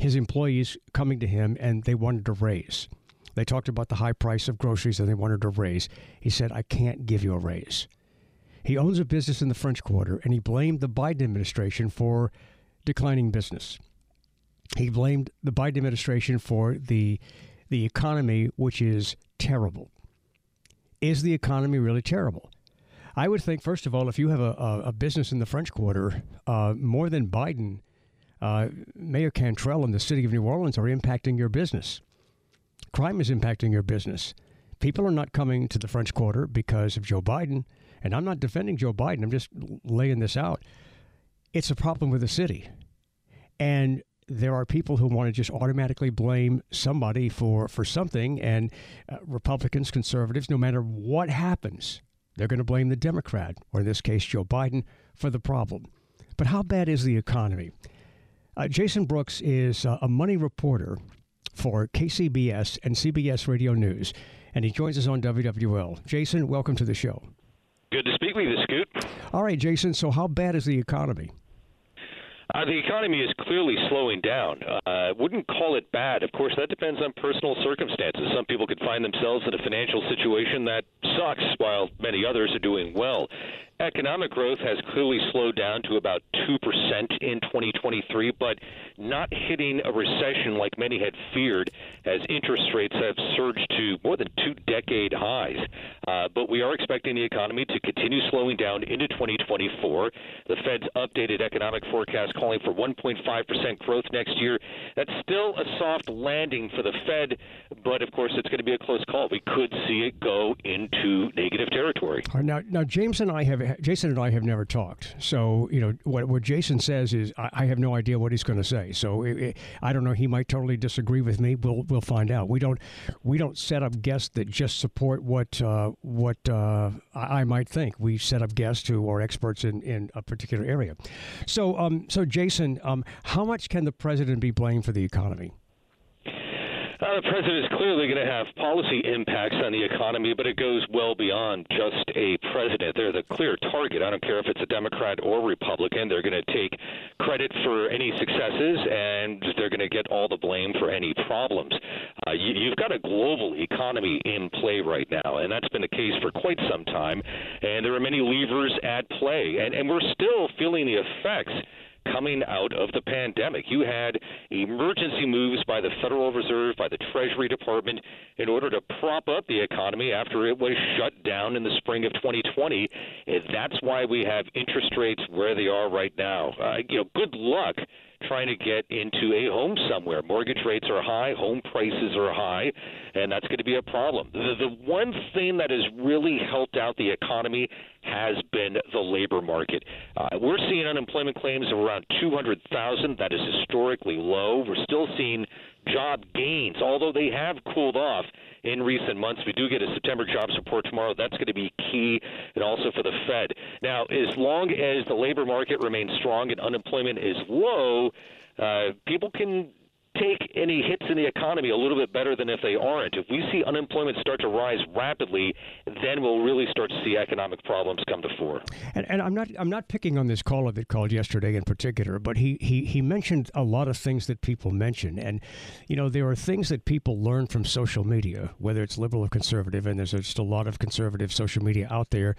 his employees coming to him and they wanted to raise. They talked about the high price of groceries and they wanted to raise. He said, I can't give you a raise. He owns a business in the French Quarter and he blamed the Biden administration for declining business. He blamed the Biden administration for the, the economy, which is terrible. Is the economy really terrible? I would think, first of all, if you have a, a, business in the French Quarter, uh, more than Biden, uh, Mayor Cantrell and the city of New Orleans are impacting your business. Crime is impacting your business. People are not coming to the French Quarter because of Joe Biden. And I'm not defending Joe Biden, I'm just laying this out. It's a problem with the city. And there are people who want to just automatically blame somebody for, for something. And uh, Republicans, conservatives, no matter what happens, they're going to blame the Democrat, or in this case, Joe Biden, for the problem. But how bad is the economy? Uh, Jason Brooks is uh, a money reporter for KCBS and CBS Radio News, and he joins us on WWL. Jason, welcome to the show. Good to speak with you, Scoot. All right, Jason. So, how bad is the economy? Uh, the economy is clearly slowing down. I uh, wouldn't call it bad. Of course, that depends on personal circumstances. Some people could find themselves in a financial situation that sucks, while many others are doing well. Economic growth has clearly slowed down to about 2% in 2023, but not hitting a recession like many had feared as interest rates have surged to more than two decade highs. Uh, but we are expecting the economy to continue slowing down into 2024. The Fed's updated economic forecast calling for 1.5% growth next year. That's still a soft landing for the Fed, but of course it's going to be a close call. We could see it go into negative territory. Now, now James and I have Jason and I have never talked, so you know what what Jason says is I, I have no idea what he's going to say. So it, it, I don't know. He might totally disagree with me. We'll we'll find out. We don't we don't set up guests that just support what uh, what uh, I, I might think. We set up guests who are experts in, in a particular area. So um, so Jason, um, how much can the president be blamed for the economy? Uh, the president is clearly going to have policy impacts on the economy, but it goes well beyond just a president. They're the clear target. I don't care if it's a Democrat or Republican. They're going to take credit for any successes, and they're going to get all the blame for any problems. Uh, you, you've got a global economy in play right now, and that's been the case for quite some time. And there are many levers at play, and, and we're still feeling the effects coming out of the pandemic. You had emergency moves by the Federal Reserve, by the Treasury Department, in order to prop up the economy after it was shut down in the spring of 2020. And that's why we have interest rates where they are right now. Uh, you know, good luck trying to get into a home somewhere. Mortgage rates are high, home prices are high, and that's going to be a problem. The, the one thing that has really helped out the economy has been the labor market. Uh, we're seeing unemployment claims of around 200,000. That is historically low. We're still seeing job gains, although they have cooled off in recent months. We do get a September jobs report tomorrow. That's going to be key, and also for the Fed. Now, as long as the labor market remains strong and unemployment is low, uh, people can take any hits in the economy a little bit better than if they aren't. If we see unemployment start to rise rapidly, then we'll really start to see economic problems come to fore. And, and I'm not I'm not picking on this caller that called yesterday in particular, but he, he he mentioned a lot of things that people mention, and you know there are things that people learn from social media, whether it's liberal or conservative, and there's just a lot of conservative social media out there.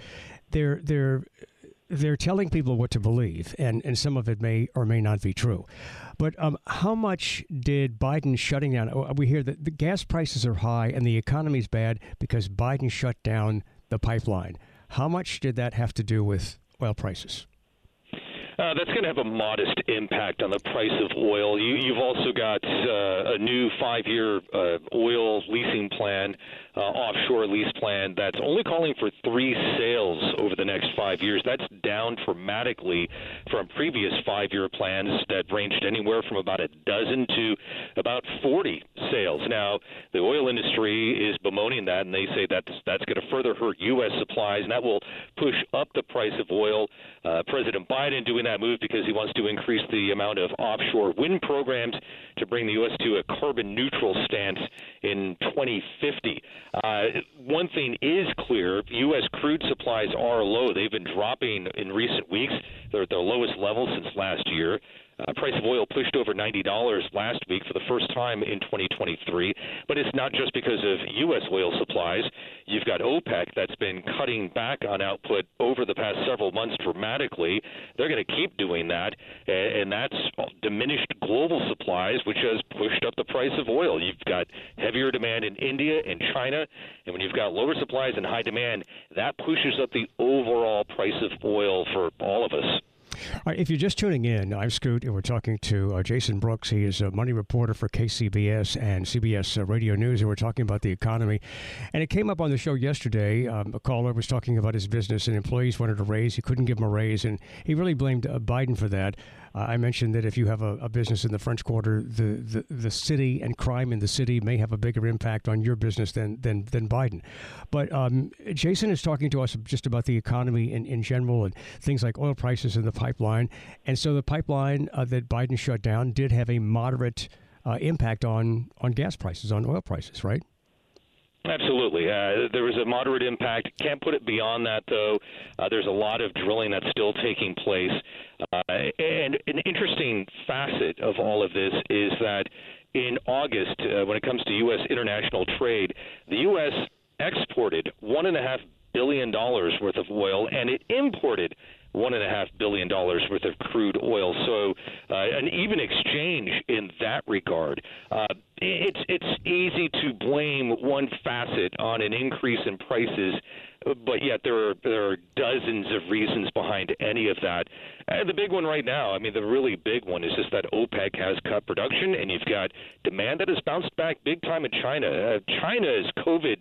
They're they're they're telling people what to believe, and, and some of it may or may not be true. But um, how much did Biden shutting down? Oh, we hear that the gas prices are high and the economy's bad because Biden shut down the pipeline. How much did that have to do with oil prices? Uh, that's going to have a modest impact on the price of oil. You, you've also got uh, a new five-year uh, plan, uh, offshore lease plan that's only calling for three sales over the next five years. That's down dramatically from previous five-year plans that ranged anywhere from about a dozen to about 40 sales. Now, the oil industry is bemoaning that, and they say that's that's going to further hurt U.S. supplies, and that will push up the price of oil. Uh, President Biden doing that move because he wants to increase the amount of offshore wind programs to bring the U.S. to a carbon neutral stance in 2050. Uh, one thing is clear U.S. crude supplies are low. They've been dropping in recent weeks. They're at their lowest level since last year. Uh, price of oil pushed over $90 last week for the first time in 2023. But it's not just because of U.S. oil supplies. You've got OPEC that's been cutting back on output over the past several months dramatically. They're going to keep doing that, and that's diminished global supplies, which has pushed up the price of oil. You've got heavier demand in India and China, and when you've got lower supplies and high demand, that pushes up the overall price of oil for all of us. Right, if you're just tuning in, I'm Scoot, and we're talking to uh, Jason Brooks. He is a money reporter for KCBS and CBS uh, Radio News, and we're talking about the economy. And it came up on the show yesterday. Um, a caller was talking about his business, and employees wanted a raise. He couldn't give them a raise, and he really blamed uh, Biden for that. Uh, I mentioned that if you have a, a, business in the French Quarter, the, the, the city and crime in the city may have a bigger impact on your business than than, than Biden. But um, Jason is talking to us just about the economy in, in general and things like oil prices and the pipeline. And so the pipeline uh, that Biden shut down did have a moderate uh, impact on on gas prices, on oil prices, right? Absolutely. Uh, there was a moderate impact. Can't put it beyond that, though. Uh, there's a lot of drilling that's still taking place. Uh, and an interesting facet of all of this is that in August, uh, when it comes to U.S. international trade, the U.S. exported $1.5 billion worth of oil and it imported one and a half billion dollars worth of crude oil. So uh, an even exchange in that regard. Uh, it's it's easy to blame one facet on an increase in prices but yet there are there are dozens of reasons behind any of that. And the big one right now, I mean, the really big one is just that OPEC has cut production, and you've got demand that has bounced back big time in China. Uh, China's COVID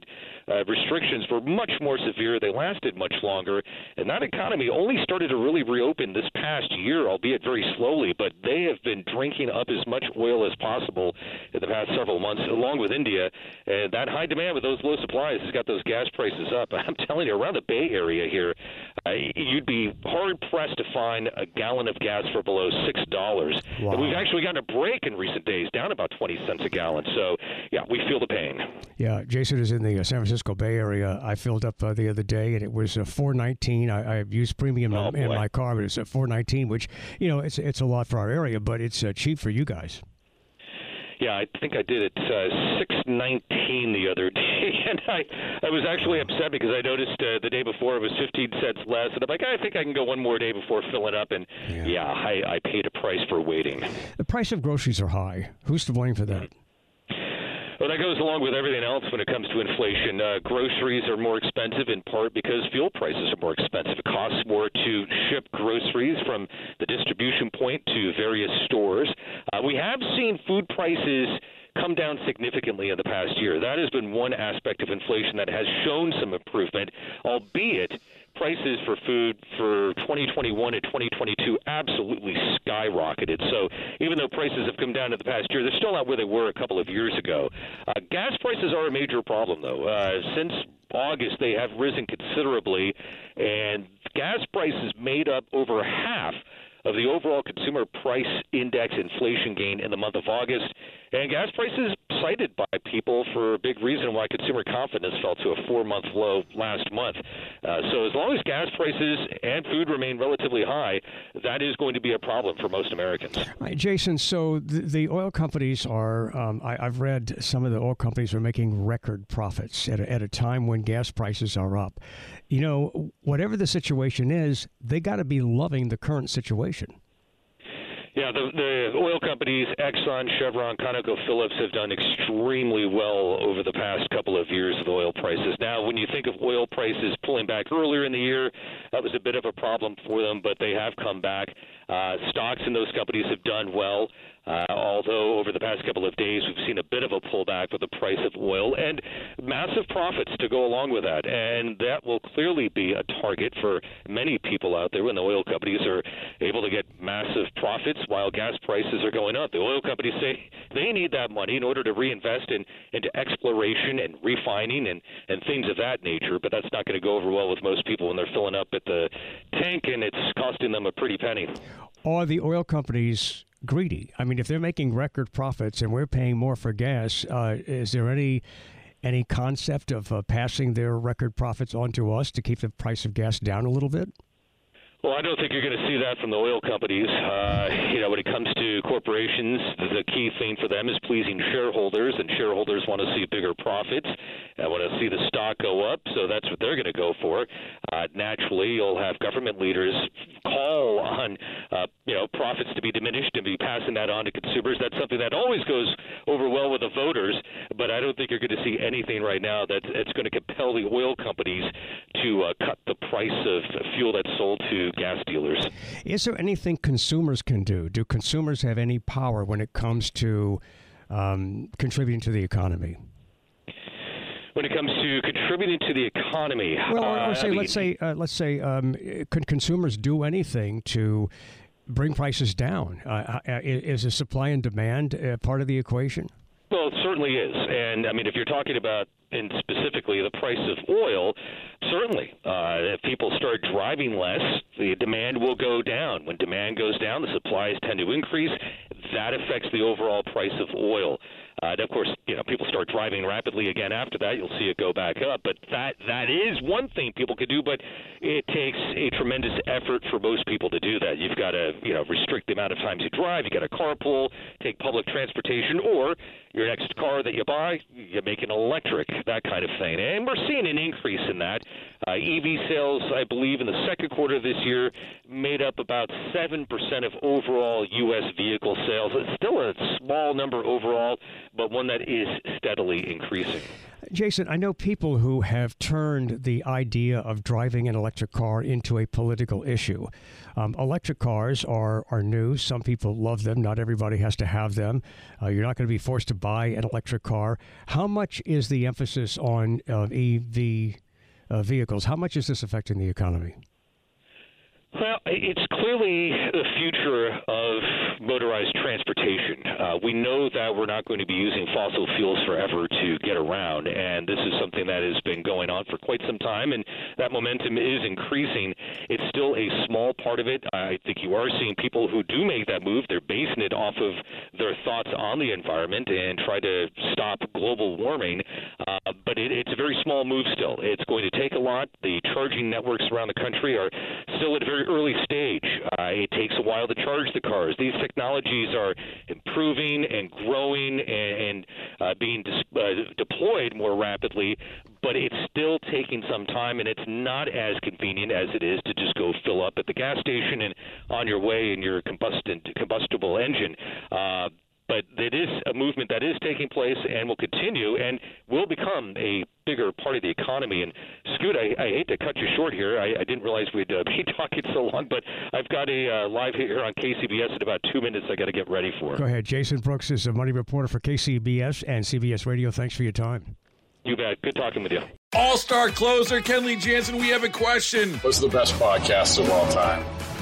uh, restrictions were much more severe; they lasted much longer, and that economy only started to really reopen this past year, albeit very slowly. But they have been drinking up as much oil as possible in the past several months, along with India. And that high demand with those low supplies has got those gas prices up. I'm telling you, around the Bay Area here, uh, you'd be hard pressed to find a gallon of gas for below six dollars. Wow. We've actually gotten a break in recent days, down about twenty cents a gallon. So yeah, we feel the pain. Yeah, Jason is in the uh, San Francisco Bay Area. I filled up uh, the other day, and it was uh, four nineteen. I, I used premium oh, in, my car, but it's four nineteen, which you know it's it's a lot for our area, but it's uh, cheap for you guys. Yeah, I think I did it uh, six nineteen the other day, and I I was actually upset because I noticed uh, the day before it was fifteen cents less, and I'm like, I think I can go one more day before filling up, and yeah, yeah I, I paid a price for waiting. The price of groceries are high. Who's to blame for that? Well, that goes along with everything else when it comes to inflation. Uh, groceries are more expensive in part because fuel prices are more expensive. It costs more to ship groceries from the distribution point to various stores. Uh, we have seen food prices come down significantly in the past year. That has been one aspect of inflation that has shown some improvement, albeit prices for food for 2021 and 2022 absolutely skyrocketed. So even though prices have come down in the past year, they're still not where they were a couple of years ago. Uh, gas prices are a major problem, though. Uh, since August, they have risen considerably, and gas prices made up over half of the overall consumer price index inflation gain in the month of August. And gas prices cited by people for a big reason why consumer confidence fell to a four month low last month. Uh, so, as long as gas prices and food remain relatively high, that is going to be a problem for most Americans. Right, Jason, so the, the oil companies are, um, I, have read some of the oil companies are making record profits at a, at a time when gas prices are up. You know, whatever the situation is, they got to be loving the current situation. Yeah, the, the oil companies, Exxon, Chevron, ConocoPhillips, have done extremely well over the past couple of years with oil prices. Now, when you think of oil prices pulling back earlier in the year, that was a bit of a problem for them, but they have come back. Uh, stocks in those companies have done well. Uh, although over the past couple of days we've seen a bit of a pullback with the price of oil and massive profits to go along with that, and that will clearly be a target for many people out there when the oil companies are able to get massive profits while gas prices are going up. The oil companies say they need that money in order to reinvest in into exploration and refining and and things of that nature, but that's not going to go over well with most people when they're filling up at the tank and it's them a pretty penny. Are the oil companies greedy. I mean, if they're making record profits and we're paying more for gas, uh, is there any any concept of uh, passing their record profits on to us to keep the price of gas down a little bit? Well, I don't think you're going to see that from the oil companies. Uh, you know, when it comes to corporations, the key thing for them is pleasing shareholders, and shareholders want to see bigger profits. I want to see the stock go up, so that's what they're going to go for. Uh, naturally, you'll have government leaders on, uh, you know, profits to be diminished and be passing that on to consumers. That's something that always goes over well with the voters, but I don't think you're going to see anything right now that's, that's going to compel the oil companies to uh, cut the price of fuel that's sold to gas dealers. Is there anything consumers can do? Do consumers have any power when it comes to um, contributing to the economy? When it comes to contributing to the economy, well, or, or uh, say, let's say, uh, let's say, um, could consumers do anything to bring prices down? Uh, uh is a supply and demand uh, part of the equation? Well, it certainly is, and I mean, if you're talking about and specifically the price of oil, certainly, uh, if people start driving less, the demand will go down. When demand goes down, the supplies tend to increase. That affects the overall price of oil. Uh, and of course, you know, people start driving rapidly again after that. You'll see it go back up. But that that is one thing people can do. But it takes a tremendous effort for most people to do that. You've got to you know restrict the amount of times you drive. You got to carpool, take public transportation, or your next car that you buy, you make it electric, that kind of thing. And we're seeing an increase in that. Uh, EV sales, I believe, in the second quarter of this year made up about 7% of overall U.S. vehicle sales. It's still a small number overall, but one that is steadily increasing. Jason, I know people who have turned the idea of driving an electric car into a political issue. Um, electric cars are, are new. Some people love them. Not everybody has to have them. Uh, you're not going to be forced to buy an electric car. How much is the emphasis on uh, EV uh, vehicles? How much is this affecting the economy? Well, it's clearly the future of motorized transportation. Uh, we know that we're not going to be using fossil fuels forever to get around, and this is something that has been going on for quite some time, and that momentum is increasing. It's still a small part of it. I think you are seeing people who do make that move. They're basing it off of their thoughts on the environment and try to stop global warming. Uh, but it, it's a very small move still. It's going to take a lot. The charging networks around the country are still at a very early stage. Uh, it takes a while to charge the cars. These technologies are improving and growing and, and uh, being dis- uh, deployed more rapidly, but it's still taking some time, and it's not as convenient as it is to just go fill up at the gas station and on your way in your combustible engine. Uh, but it is a movement that is taking place and will continue and will become a bigger part of the economy. And Scoot, I, I hate to cut you short here. I, I didn't realize we'd uh, be talking so long, but I've got a uh, live here on KCBS in about two minutes. I got to get ready for. Go ahead. Jason Brooks is a money reporter for KCBS and CBS Radio. Thanks for your time. You bet. Good talking with you. All star closer Kenley Jansen, we have a question. What's the best podcast of all time?